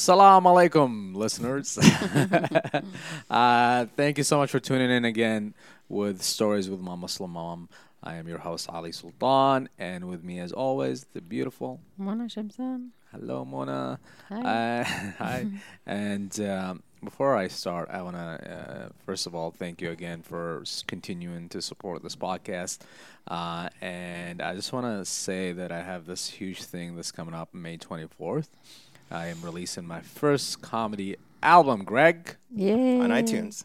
Salam alaikum, listeners. uh, thank you so much for tuning in again with Stories with my Muslim Mom. I am your host, Ali Sultan, and with me, as always, the beautiful. Mona Shamsan. Hello, Mona. Hi. Uh, hi. and um, before I start, I want to, uh, first of all, thank you again for s- continuing to support this podcast. Uh, and I just want to say that I have this huge thing that's coming up May 24th. I am releasing my first comedy album, Greg, Yay. on iTunes.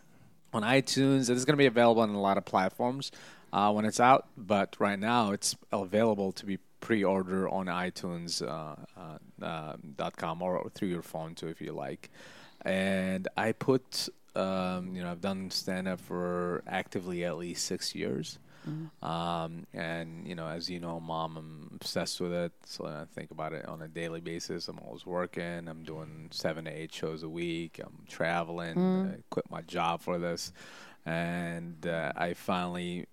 on iTunes. It's going to be available on a lot of platforms uh, when it's out, but right now it's available to be pre-order on iTunes uh, uh, uh, dot com or through your phone too, if you like. And I put, um, you know, I've done stand-up for actively at least six years. Um, and you know, as you know, mom, I'm obsessed with it. So I think about it on a daily basis. I'm always working. I'm doing seven to eight shows a week. I'm traveling. I quit my job for this, and uh, I finally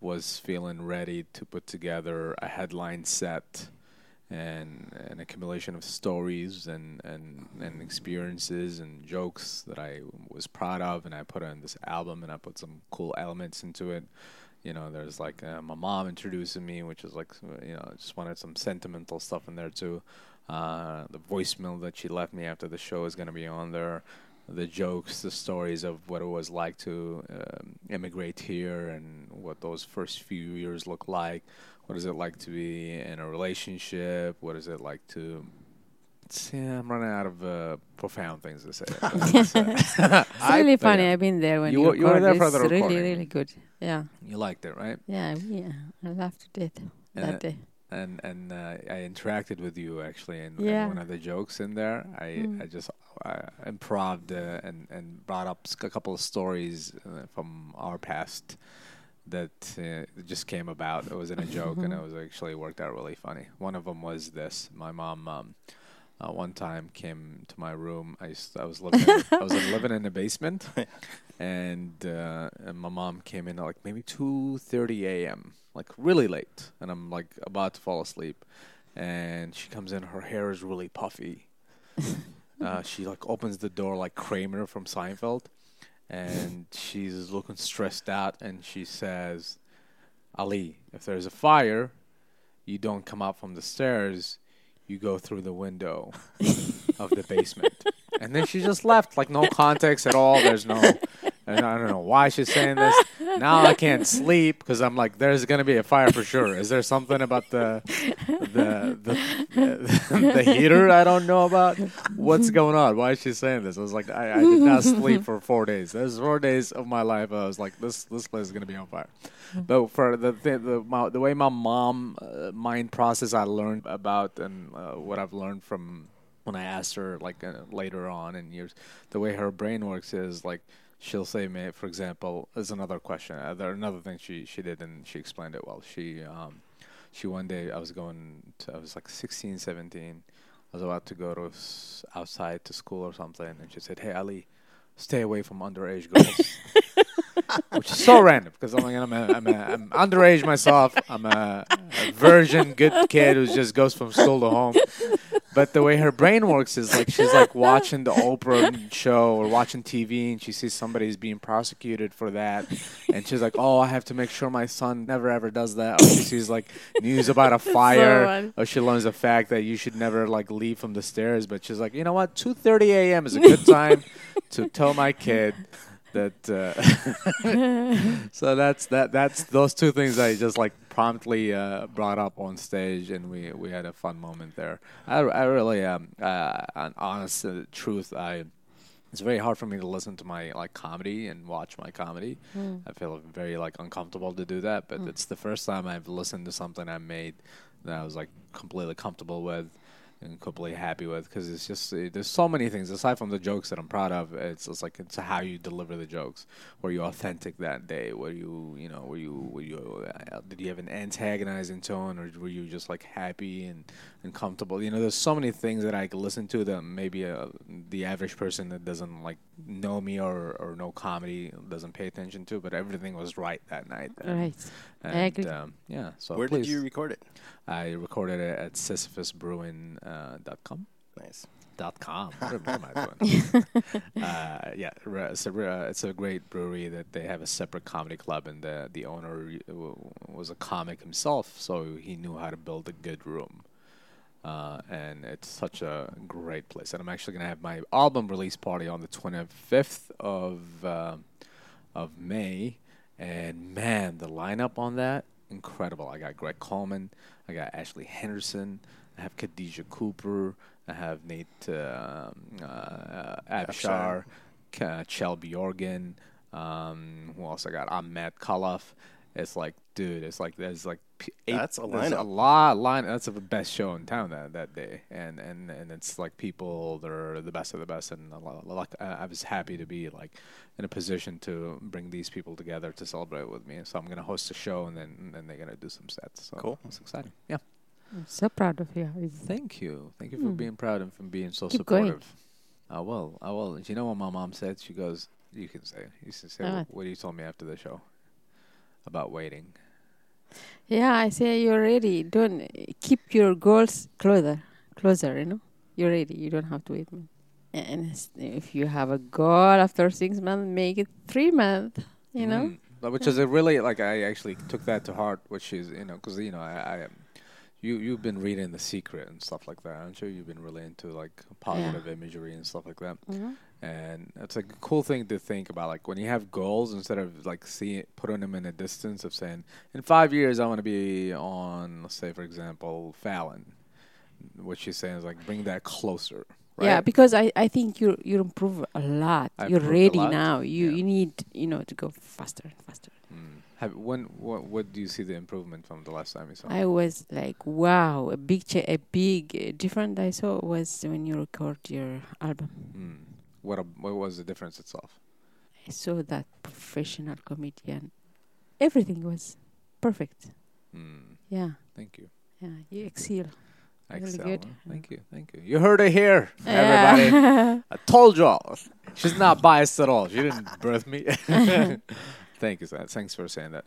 was feeling ready to put together a headline set and an accumulation of stories and, and, and experiences and jokes that I was proud of, and I put on this album, and I put some cool elements into it. You know, there's like uh, my mom introducing me, which is like you know, just wanted some sentimental stuff in there too. Uh, the voicemail that she left me after the show is going to be on there. The jokes, the stories of what it was like to um, immigrate here and what those first few years look like. What is it like to be in a relationship? What is it like to yeah, I'm running out of uh, profound things to say. Uh, It's really I- funny. I've been there when You you, were- you were there for the It's really, really good. Yeah. You liked it, right? Yeah. Yeah. I laughed to death that day. and and uh, I interacted with you actually in, in Yeah. one of the jokes in there. I Mm. I just uh, improved uh, and and brought up a couple of stories uh, from our past that uh, just came about. It wasn't a joke, and it was actually worked out really funny. One of them was this: my mom. Um, uh, one time came to my room. I used, I was living in, I was living in the basement, and, uh, and my mom came in at like maybe two thirty a.m. like really late, and I'm like about to fall asleep, and she comes in. Her hair is really puffy. uh, she like opens the door like Kramer from Seinfeld, and she's looking stressed out, and she says, "Ali, if there's a fire, you don't come out from the stairs." You go through the window of the basement. And then she just left, like no context at all. There's no, and I don't know why she's saying this. Now I can't sleep because I'm like, there's gonna be a fire for sure. Is there something about the, the, the, the heater I don't know about? What's going on? Why is she saying this? I was like, I, I did not sleep for four days. There's four days of my life. I was like, this, this place is gonna be on fire. But for the the the, my, the way my mom uh, mind process, I learned about and uh, what I've learned from when I asked her like uh, later on in years, the way her brain works is like she'll say, "May for example," is another question. Uh, there another thing she she did and she explained it well. She um she one day I was going to I was like 16, 17. I was about to go to s- outside to school or something, and she said, "Hey Ali, stay away from underage girls." Which is so random because I'm, like, I'm, a, I'm, a, I'm underage myself. I'm a, a virgin, good kid who just goes from school to home. But the way her brain works is like she's like watching the Oprah show or watching TV and she sees somebody's being prosecuted for that. And she's like, oh, I have to make sure my son never ever does that. Or she sees like news about a fire. or she learns the fact that you should never like leave from the stairs. But she's like, you know what? 2.30 a.m. is a good time to tell my kid that uh, so that's that that's those two things I just like promptly uh, brought up on stage and we we had a fun moment there. I, I really um uh, an honest uh, truth I it's very hard for me to listen to my like comedy and watch my comedy. I feel very like uncomfortable to do that but it's the first time I've listened to something I made that I was like completely comfortable with and completely happy with because it's just there's so many things aside from the jokes that I'm proud of. It's just like it's how you deliver the jokes. Were you authentic that day? Were you you know were you were you uh, did you have an antagonizing tone or were you just like happy and and comfortable? You know, there's so many things that I could listen to that maybe uh, the average person that doesn't like know me or or know comedy doesn't pay attention to. But everything was right that night. And, Right. I agree. Um, yeah. So Where please. did you record it? I recorded it at sisyphusbrewing.com. Uh, dot com. Nice. Dot com. What, am- I doing? uh, yeah, re- it's a re- it's a great brewery that they have a separate comedy club, and the the owner w- was a comic himself, so he knew how to build a good room. Uh, and it's such a great place. And I'm actually gonna have my album release party on the 25th of uh, of May, and man, the lineup on that incredible. I got Greg Coleman, I got Ashley Henderson, I have Khadijah Cooper, I have Nate um, uh, Abshire, K- Chel Bjorgen. Um, who else I got? Ahmed Khalaf. It's like, dude, it's like there's like p- eight, That's a there's a lineup. lot line. That's the best show in town that that day, and and and it's like people that are the best of the best, and a lot, like I I was happy to be like in a position to bring these people together to celebrate with me. So I'm gonna host a show, and then and then they're gonna do some sets. So Cool. It's exciting. Yeah. I'm so proud of you. Thank you. Thank you for Hmm. being proud and for being so Keep going. supportive. I will. I will. You know what my mom said? She goes, "You can say. You can say What? what, what you told me after the show about waiting." Yeah, I say you're ready. Don't keep your goals closer, closer. You know, you're ready. You don't have to wait. And if you have a goal after six months, make it three months. You know. Mm. Which is a really like I actually took that to heart, which is you know because you know I, I you you've been reading The Secret and stuff like that, aren't you? You've been really into like positive imagery and stuff like that, Mhm. And it's like a cool thing to think about. Like when you have goals, instead of like seeing putting them in a distance of saying in five years I want to be on, let's say for example, Fallon. What she's saying is like bring that closer. Right? Yeah, because I, I think you you improve a lot. I You're ready lot. now. You Yeah. you need you know to go faster and faster. Mm. Have, when what what do you see the improvement from the last time you saw? I was like, wow, a big cha- a big uh, difference I saw was when you record your album. Mm. What a, what was the difference itself? I saw that professional comedian. Everything was perfect. Mm. Yeah, Thank you. yeah, you excel. Really Excel. good. Thank you. Thank you. You heard it here, everybody. Yeah. I told y'all. She's not biased at all. She didn't birth me. Thank you. Thanks for saying that.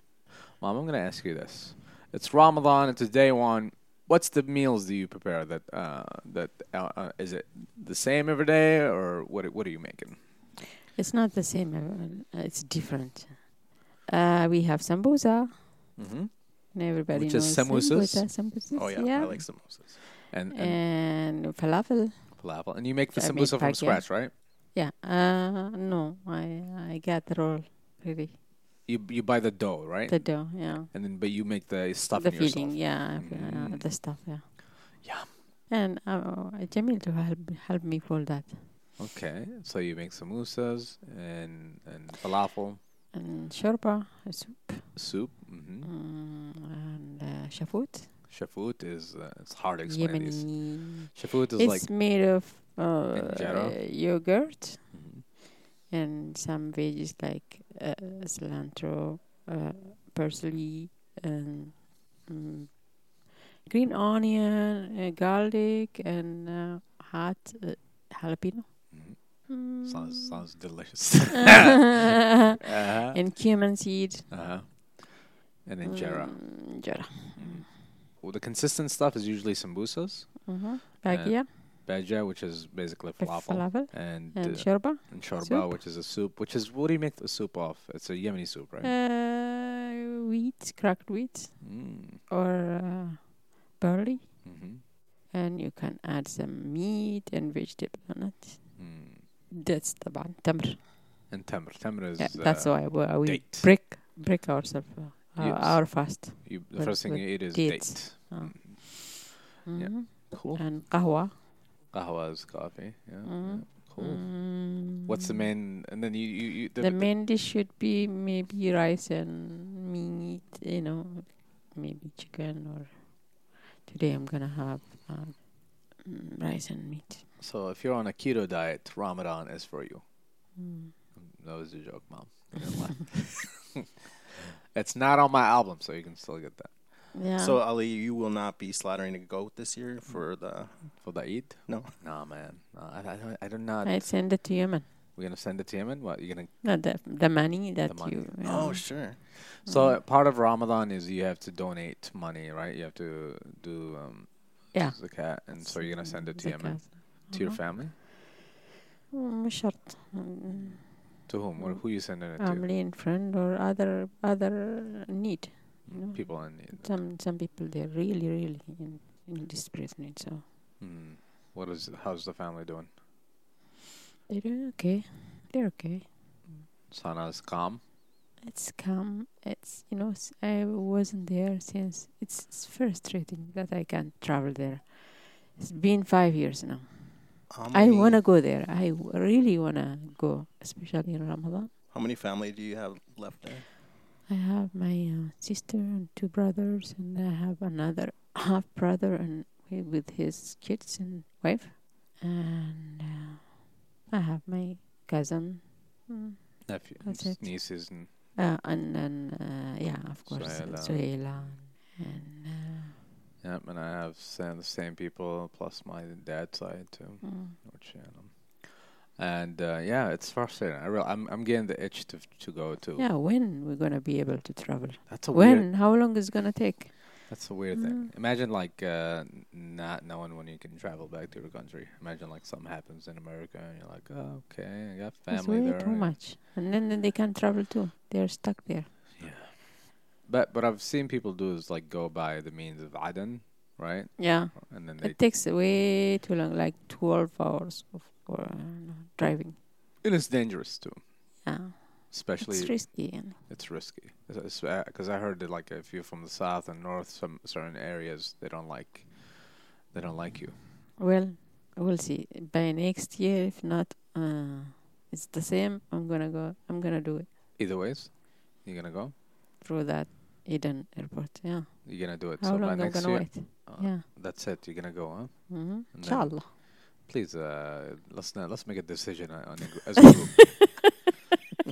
Mom, I'm going to ask you this. It's Ramadan. It's day one. What's the meals do you prepare? That uh, that uh, uh, is it the same every day, or what? What are you making? it's not the same. uh, It's different. Uh, we have sambusa. Mm-hmm. And everybody Which is knows samosas? sambusa. samosas, Oh yeah, I like samosas. And, and and falafel. falafel. And you make the I make sambusa from scratch, right? Yeah. Uh, no, I I get the roll ready. You you buy the dough, right? The dough. Yeah. and then but you make the stuff the feeling. Yeah. uh, Mm. the stuff. Yeah. Yeah. And uh, Jamil to help help me for that. Okay, so you make samosas and and falafel And shorba, a soup, soup. Mm-hmm. mm, and uh, shafut. Shafut is uh, it's hard to explain. These. Yemeni. Shafut is It's like made of uh, Injera? yogurt Mhm. And some veggies like uh, cilantro, uh, parsley, and mm, green onion, uh, garlic, and uh, hot uh, jalapeno. Mhm. Mm. sounds sounds delicious. uh-huh. and cumin seed. uh-huh. And injera. Mm, injera. Mhm. Well, the consistent stuff is usually sambusas, Mm-hmm. Bagia, beja, which is basically uh, falafel, falafel, and and uh, shorba. and shorba, soup. which is a soup. Which is what do you make the soup of? It's a Yemeni soup, right? Uh, wheat, cracked wheat, Mm. or uh, barley. Mm-hmm. and you can add some meat and vegetable on it. Mm. That's the one tamr. And tamr. Tamr is Yeah, that's uh, why we, we date. break break ourselves uh, our, Yes. our fast. You, the first thing you eat is dates. date. Oh. Mhm. Yeah. Cool. And qahwa. Qahwa is coffee. Yeah. Mhm. yeah. Cool. Mm. What's the main? And then you you, you The, main dish should be maybe rice and meat. You know, maybe chicken or. Today I'm gonna have mm, rice and meat. So if you're on a keto diet, Ramadan is for you. Mm. That was a joke, mom. You didn't laugh. it's not on my album, so you can still get that Yeah. So Ali, you will not be slaughtering a goat this year for the. for the Eid. No. Nah, man. No, I, I, don't- I do not. I send it to Yemen. We're gonna send it to Yemen. What you gonna? No, the the money that money. you. Oh yeah. sure. So Mm. uh, part of Ramadan is you have to donate money, right? You have to do um, Yeah. zakat, and so you're gonna send it to Yemen. Zakat. To your Uh-huh. family? Mm, مش شرط Mm, To whom? What, who you sending it to? family and friend or other other need you know. People in need. some some people they're really really in, in desperate need so Hmm. What is? How's the family doing? they're doing okay they're okay Sana's calm. it's calm it's you know I wasn't there since it's, it's frustrating that i can't travel there it's been five years now How i want to go there i w- really want to go especially in ramadan How many family do you have left there? I have my uh, sister and two brothers and i have another half brother and wi- with his kids and wife and uh, i have my cousin mm, Nephews, That's nieces, and Uh, and and uh, yeah, of course. Suhaila and uh, yeah, and I have the same people plus my dad's side too. mm, Which, know. And uh, yeah, it's frustrating. I real, I'm I'm getting the itch to to go to. yeah. When we're gonna be able to travel? That's a when? weird. How long is it gonna take? That's a weird thing. Mm. Imagine like uh, not knowing when you can travel back to your country. Imagine like something happens in America and you're like, oh, okay, I got It's family way there. too much, and then, then they can't travel too. They're stuck there. Yeah. But but I've seen people do is like go by the means of Aden, right? Yeah, And then they it takes way too long, like twelve hours of uh, driving. it's dangerous too, Yeah, especially it's risky. It's risky because I heard that like if you're from the south and north, some certain areas they don't like, they don't like you. well, we'll see. By next year, if not, uh, it's the same. I'm gonna go. I'm gonna do it Either ways, you're gonna go. through that Aden Airport. Yeah. You're gonna do it. How so by long I'm next gonna year, wait? uh, Yeah. that's it. You're gonna go, huh? Mm-hmm. Inshallah. Please, uh, let's not, let's make a decision on, as a group.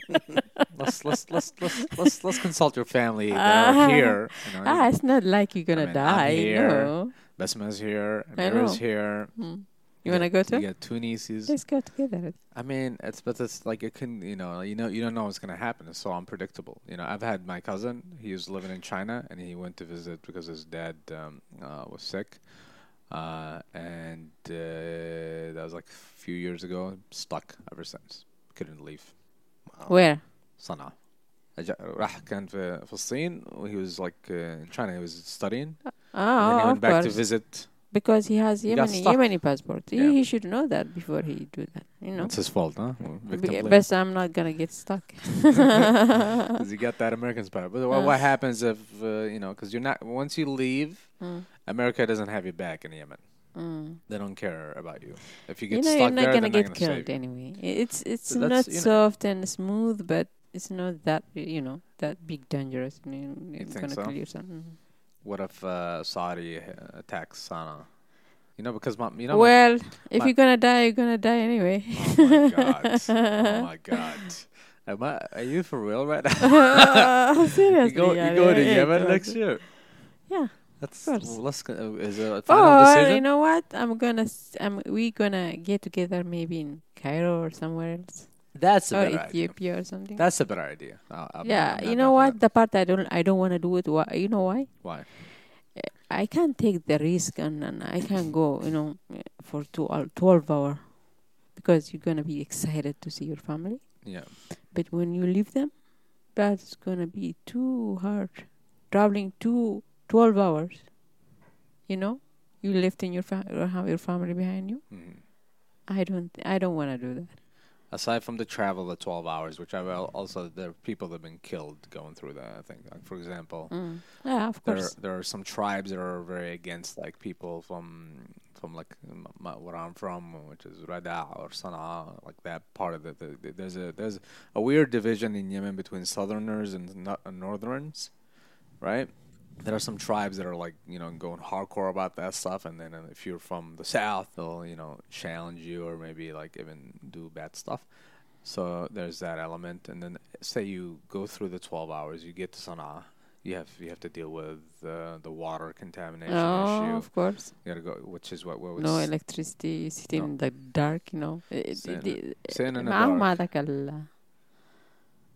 let's, let's let's let's let's let's consult your family that are Ah. here. You know, Ah, it's not like you're gonna mean, I'm die. here. No. Besma's here, I Amira's here. Mm. You wanna go You too? got two nieces. Let's go together. I mean, it's but it's like it can you know you know you don't know what's gonna happen. It's so unpredictable. You know, I've had my cousin. He was living in China and he went to visit because his dad um, uh, was sick, uh, and uh, that was like a few years ago. Stuck ever since. Couldn't leave. Wow. Where? صنعاء. أجا- راح كان في في الصين. He was like uh, in China. He was studying. and then Ah, he of went back to course. visit. because he has Yemeni, stuck. Yemeni passport. He, Yeah. he should know that before he do that. You know. It's his fault, huh? Be- Victim blame. Best I'm not gonna get stuck. Because you got that American spot. But what, Uh. what happens if uh, you know? Because you're not once you leave, Mm, America doesn't have you back in Yemen. mm. They don't care about you. If you get You get know stuck you're not there, gonna get not gonna killed anyway. It's it's So not you know- soft and smooth, but it's not that you know that big dangerous. You know, it's think gonna so? kill you. Son. What if uh, Saudi uh, attacks Sana'a? You know, because my, you know. well, if my- you're gonna die, you're gonna die anyway. oh my god! oh my god! Am I, are you for real right now? Seriously, you go, you yeah, go to yeah, Yemen yeah, next year. Yeah, That's well, let's. go- uh, Is it a final Or decision? you know what? I'm gonna. s- I'm. We gonna get together maybe in Cairo or somewhere else, That's a or better idea. Ethiopia or something. That's a better idea. I'll- I'm- yeah, you know what? The part I don't. I don't want to do it. Why? You know why? Why? I can't take the risk and, and I can't go. You know, for two twelve hour, because you're gonna be excited to see your family. Yeah. But when you leave them, that's gonna be too hard. Traveling two 12 hours. You know, you lifting your fa- or have your family behind you. Mhm. I don't. I don't want to do that. Aside from the travel, the 12 hours, which I will also, there are people that have been killed going through that, I think. Like, for example, Mm. Yeah, of there, course. there are some tribes that are very against, like, people from, from like, m- m- where I'm from, which is Rada or Sana'a, like that part of the, the, the- there's a, there's a weird division in Yemen between southerners and no- and northerners, right? There are some tribes that are like, you know, going hardcore about that stuff, and then uh, if you're from the south, they'll, you know, challenge you or maybe like even do bad stuff. So there's that element, and then say you go through the 12 hours, you get to Sana'a, you have you have to deal with uh, the water contamination Oh, issue. of course. You gotta go, which is what what was No electricity, sitting No. in the dark, you know. It- it- Sitting- it- sitting in the معهم dark. هذاك ال-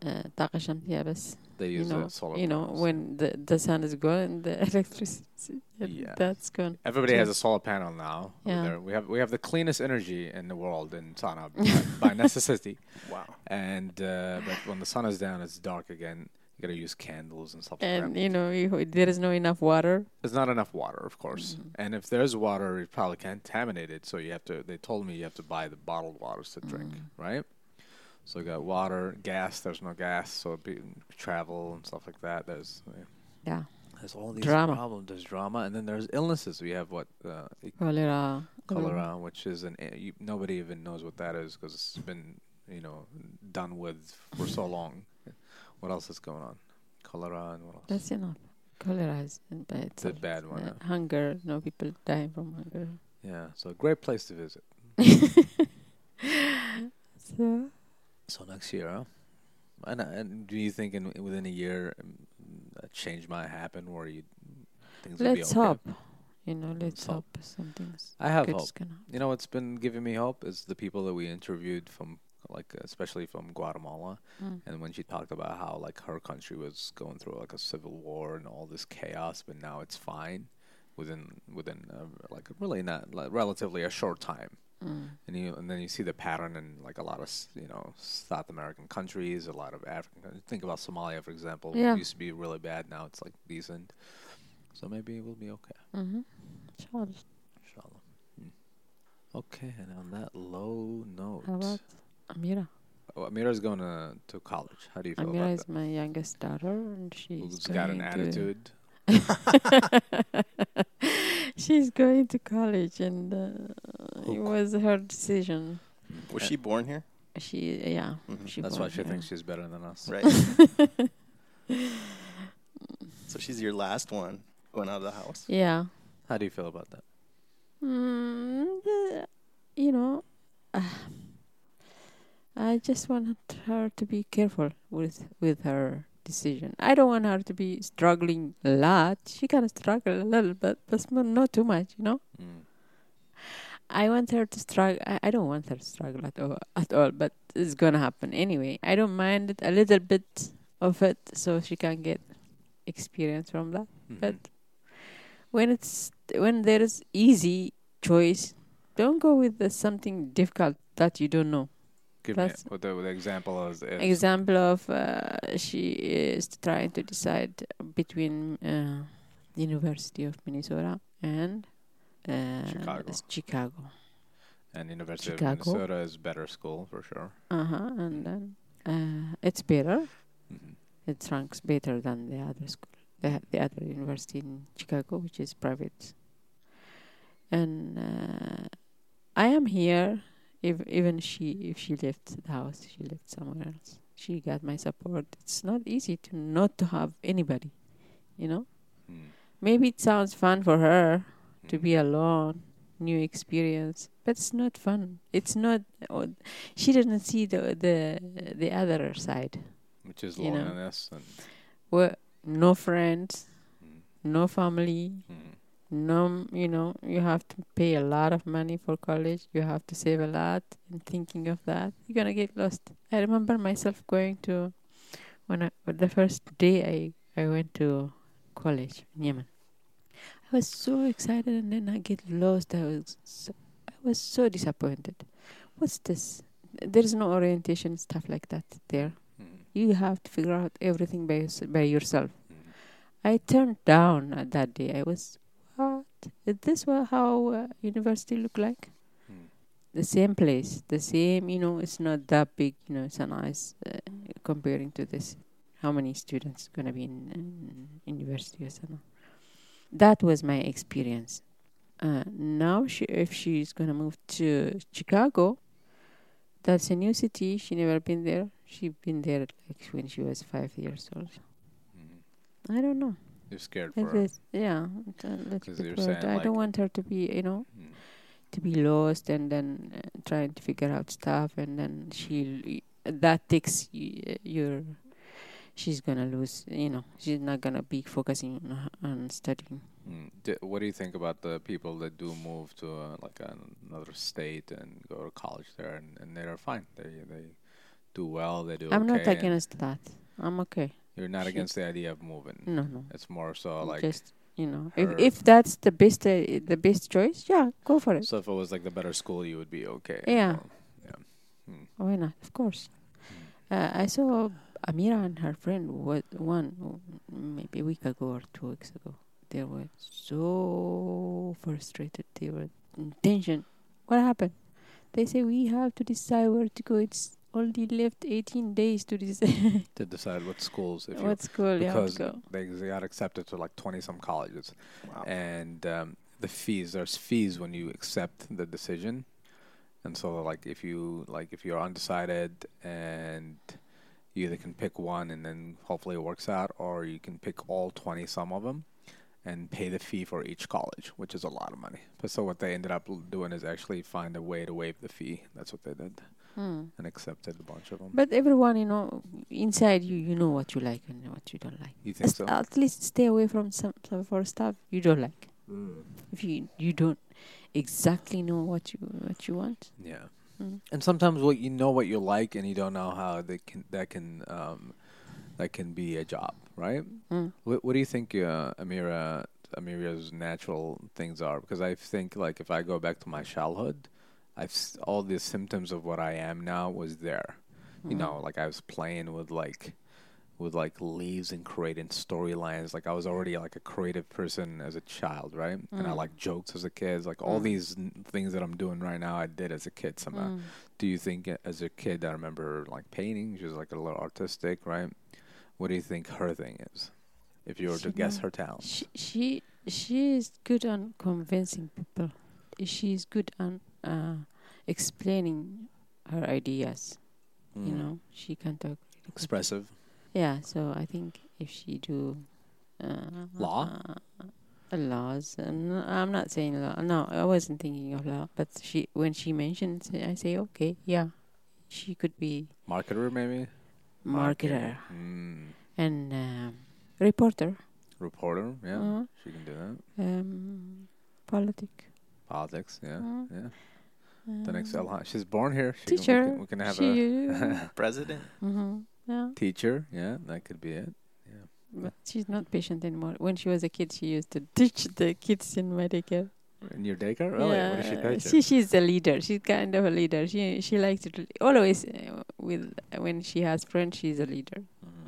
آه، الطاقة الشمسية بس They you know, the solar you know, panels. when the the sun is gone, the electricity Yeah. that's gone. Everybody has a solar panel now. Yeah. We have we have the cleanest energy in the world in Sana by, by necessity. Wow. And uh, but when the sun is down, it's dark again. You gotta use candles and stuff And that. you know, you, there is no enough water. There's not enough water, of course. Mm-hmm. And if there's water, it's probably contaminated. So you have to. They told me you have to buy the bottled waters to drink, Mm. right? So you got water, gas. There's no gas, so it'd be travel and stuff like that. There's Yeah, there's all these Drama. problems. There's drama, and then there's illnesses. We have what uh, cholera. cholera, which is an you, nobody even knows what that is because it's been you know done with for so long. What else is going on? Cholera and what else? That's enough. Cholera is bad. It's a bad one. Uh, huh? hunger. No people dying from hunger. Yeah, so a great place to visit. So So next year, huh? And, uh, and do you think in within a year um, a change might happen where you things will be let's okay? hope. You know, let's hope. hope something's I have hope. You know what's been giving me hope is the people that we interviewed from like especially from Guatemala Mm. and when she talked about how like her country was going through like a civil war and all this chaos but now it's fine within within uh, like really not like relatively a short time Mm. and you and then you see the pattern in like a lot of you know South American countries, a lot of African. countries. Think about Somalia, for example. Yeah. It used to be really bad. Now it's like decent. So maybe it will be okay. Mm-hmm. Inshallah. Inshallah. Hmm. Okay, and on that low note, How about Amira? oh, Amira's going to to college. How do you feel Amira about that? Amira is my youngest daughter, and she's Who's got an attitude? she's going to college, and uh, it was her decision. Was she born here? She, yeah, Mhm. she. That's born why she here. thinks she's better than us. Right. so she's your last one going out of the house. Yeah. How do you feel about that? Mm, the- you know, uh, I just want her to be careful with with her decision. I don't want her to be struggling a lot. She can struggle a little, but but not too much. You know. Mm. I want her to struggle. I, I don't want her to struggle at all, at all, but it's gonna happen anyway. I don't mind it a little bit of it, so she can get experience from that. Mhm. But when it's when there is easy choice, don't go with the something difficult that you don't know. Give me the, the example of Example of uh, she is trying to decide between uh, University of Minnesota and uh, Chicago. Chicago. and University Chicago. of Minnesota is better school for sure. Uh huh. And then uh, it's better. hmm It ranks better than the other school, the the other university in Chicago, which is private. And uh, I am here. If even she, if she left the house, she left somewhere else. She got my support. It's not easy to not to have anybody, you know. Mm. Maybe it sounds fun for her to Mm. be alone, new experience, but it's not fun. It's not. oh, She didn't see the the the other side. which is you know. loneliness and Well, no friends, mm, no family, mm, no, you know, you have to pay a lot of money for college. You have to save a lot and thinking of that, you're gonna get lost. I remember myself going to when I the first day I I went to college in Yemen. I was so excited and then I get lost. I was so, I was so disappointed. What's this? There is no orientation stuff like that there. mm, You have to figure out everything by by yourself. mm. I turned down at that day. I was? Is this how uh, university look like? Mm. The same place, the same. You know, it's not that big. You know, it's a nice uh, comparing to this. How many students gonna be in, in university or something? That was my experience. Uh, now, she, if she's gonna move to Chicago, that's a new city. She never been there. She been there like when she was five years old. Mm. I don't know. You're scared for her. is, yeah. it's a little bit you're worried. I like- don't want her to be, you know, Mm. to be lost and then uh, trying to figure out stuff, and then she that takes y- your. She's gonna lose, you know. She's not gonna be focusing on, h- on studying. Mm. D- what do you think about the people that do move to uh, like an- another state and go to college there, and, and they're fine. They they do well. They do. I'm not okay, and against that. I'm okay. You're not She- against the idea of moving. No, no. It's more so like just you know, if if that's the best uh, the best choice, yeah, go for it. so if it was like the better school, you would be okay. Yeah. Well, yeah. Hmm. Why not? Of course. Uh, I saw Amira and her friend was one maybe a week ago or two weeks ago. They were so frustrated. They were in tension. What happened? They say we have to decide where to go. It's only left 18 days to decide To decide what schools, if you what school you have to go. they, they got accepted to like 20 some colleges. Wow. and um, the fees there's fees when you accept the decision. And so like if you like if you're undecided and you either can pick one and then hopefully it works out or you can pick all 20 some of them and pay the fee for each college which is a lot of money. But so what they ended up doing is actually find a way to waive the fee. That's what they did Hmm. and accepted a bunch of them But everyone, you know, inside you, you know what you like and what you don't like. you think As- so At least stay away from some, some for stuff you don't like. Mm. If you you don't exactly know what you what you want. Yeah. Mm. And sometimes what you know what you like and you don't know how they can that can um that can be a job, right? Mm. What what do you think uh, Amira Amira's natural things are? Because I think like if I go back to my childhood, I've all the symptoms of what I am now was there. You Mm. know, like I was playing with like with like leaves and creating storylines. Like I was already like a creative person as a child, right? And I Mm. like jokes as a kid. Like all Mm. these n- things that I'm doing right now, I did as a kid somehow. Mm. Do you think uh, as a kid, I remember like painting? She was like a little artistic, right? What do you think her thing is? If you were to guess her talent, She she she is good on convincing people. She is good on uh, explaining her ideas. You Mm. know, she can talk. really good. expressive. Yeah, so I think if she do uh, Law? uh, laws, uh, no, I'm not saying law. No, I wasn't thinking of law. But she, when she mentions, it, I say okay, yeah, she could be Marketer, maybe. marketer Mm. and um, reporter, Reporter, yeah, Uh-huh. she can do that. um, politic. Politics, yeah, Uh, yeah. The next um, Elhan, she's born here. She can- teacher. we, can, we can have she, a President. hmm yeah, teacher. Yeah, that could be it. but she's not patient anymore. When she was a kid, she used to teach the kids in my daycare. In your daycare, really? What does she Yeah, she she's a leader. She's kind of a leader. She she likes to always uh, with when she has friends. She's a leader. Mhm.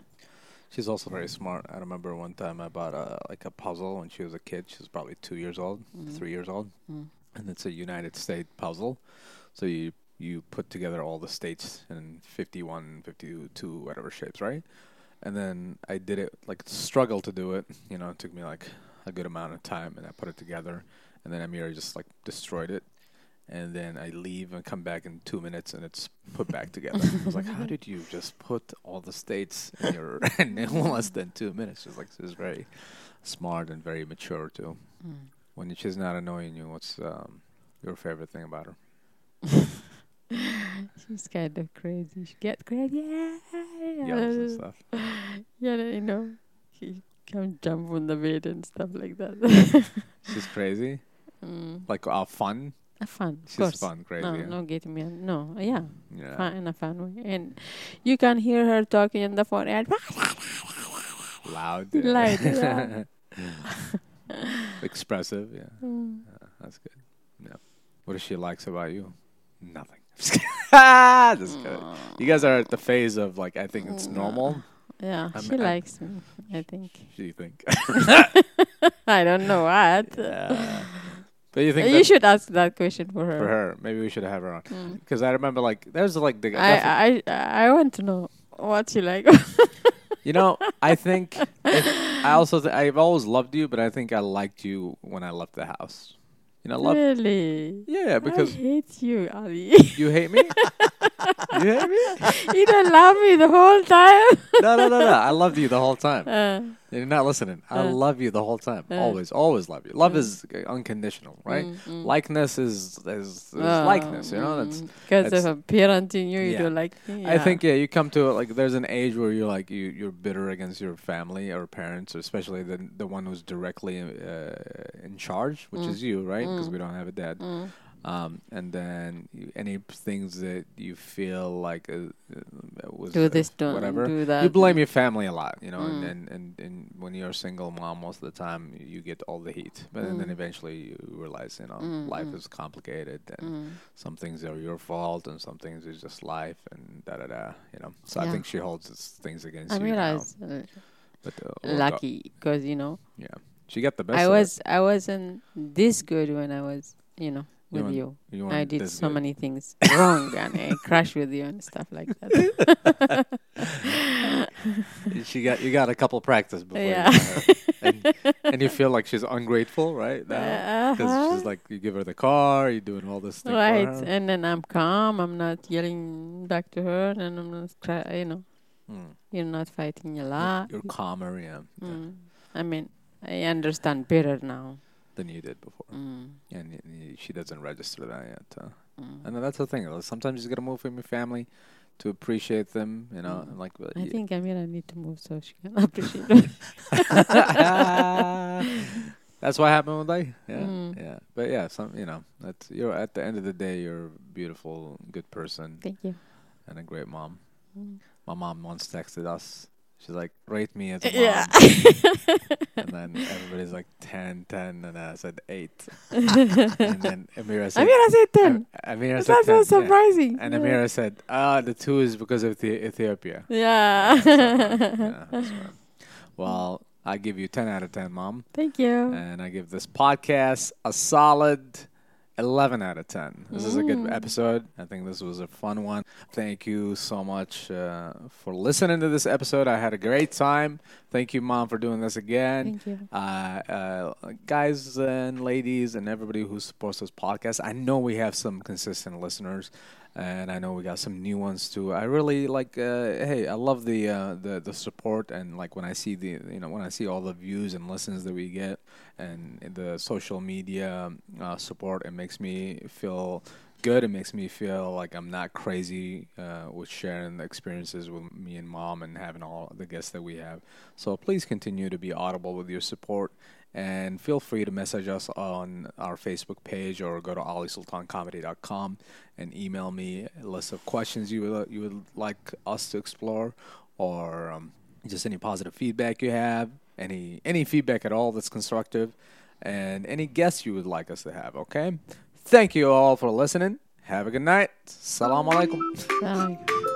She's also very smart. I remember one time I bought a like a puzzle when she was a kid. She was probably two years old, Mm. three years old, Mm. And it's a United States puzzle. So you you put together all the states in 51, 52, whatever shapes, right? And then I did it like struggled to do it. You know, it took me like a good amount of time, and I put it together. And then Amira just like destroyed it. And then I leave and come back in two minutes, and it's put back together. I was like, "How did you just put all the states in your in less than two minutes?" She's like, "She's very smart and very mature too." Mm. When she's not annoying you, what's um, your favorite thing about her? She's kind of crazy. She get crazy. Yeah, Yells and stuff. Yeah, you know, she can jump on the bed and stuff like that. She's crazy, mm. like uh, fun. Uh, fun, of She's course. fun, crazy. No, yeah. no, getting me. No, yeah, yeah. fun in a fun way, and you can hear her talking on the phone Loud. Loud, yeah. Expressive. Yeah. Mm. Yeah, that's good. Yeah. What does she likes about you? Nothing. Just kidding. You guys are at the phase of like I think it's normal. Yeah, I'm- she I'm- likes me. I think. Do you think? I don't know what. Yeah. But you think you should ask that question for her. for her? Maybe we should have her on Mm. because I remember like there's like the I, I I want to know what she like. You know I think if- I also th- I've always loved you, but I think I liked you when I left the house. You know, love. really? Yeah, because I hate you, Ali. you hate me. you hate me? you don't love me the whole time. No, no, no, no. I loved you the whole time. Uh, You're not listening. I Uh. love you the whole time. Uh. always, always love you. Love Mm. is uh, unconditional, right? mm, mm. Likeness is is, is Uh, likeness. You know, that's. because that's- of a parent in you, you Yeah. don't like me. I think yeah, you come to it like there's an age where you're like you you're bitter against your family or parents, or especially the the one who's directly uh, in charge, which Mm. is you, right? Because Mm. we don't have a dad. Um, and then you, any things that you feel like uh, uh, was Do uh, this, don't whatever do that. you blame your family a lot, you know, and, Mm. and, and, and when you're a single mom, most of the time you get all the heat. But then Mm. eventually you realize, you know, Mm, life mm. is complicated and Mm. some things are your fault and some things is just life and da da da, you know. So I think she holds things against I you. I was uh, But, uh, lucky because you know Yeah. She got the best. I was I wasn't this good when I was you know with weren't you. You I did so good. many things wrong and I crashed with you and stuff like that. She got you got a couple practice before. Yeah. You and, and you feel like she's ungrateful, right? Now because Uh-huh. she's like you give her the car, you're doing all this stuff right, and then I'm calm. I'm not yelling back to her, and I'm not cry. You know, Mm. you're not fighting a You're- lot. You're calmer, yeah, yeah, Mm. I mean, I understand better now. Than you did before, Mm. and y- y- she doesn't register that yet. Uh, Mm. and that's the thing. Sometimes you gotta move from your family to appreciate them. You know, Mm. and like I y- think Amira need to move so she can appreciate it. That's what happened with I. Yeah, Mm. yeah. But yeah, some you know, that's you're at the end of the day, you're a beautiful, good person Thank you. and a great mom. Mm. My mom once texted us. She's like, "Rate me as a mom," Yeah. and then everybody's like 10, 10, and I said eight. and then Amira said, Amira said ten. Am- Amira That's said so 10. yeah. surprising. And Amira said, "Ah, the two is because of the Ethiopia." Yeah. Yeah, that's right. Well, I give you ten out of ten, mom. Thank you. and I give this podcast a solid 11 out of 10. This is a good Mm. episode. I think this was a fun one. Thank you so much uh, for listening to this episode. I had a great time. Thank you, Mom, for doing this again. Thank you. Uh, uh, guys and ladies and everybody who supports this podcast, I know we have some consistent listeners, and I know we got some new ones too. I really like. Uh, hey, I love the uh, the the support and like when I see the you know when I see all the views and listens that we get and the social media uh, support, it makes me feel good. It makes me feel like I'm not crazy uh, with sharing the experiences with me and mom and having all the guests that we have. So please continue to be audible with your support and feel free to message us on our Facebook page or go to alisultancomedy.com and email me a list of questions you would, you would like us to explore or um, just any positive feedback you have, any any feedback at all that's constructive, and any guests you would like us to have, okay? Thank you all for listening. Have a good night. Salam alaikum.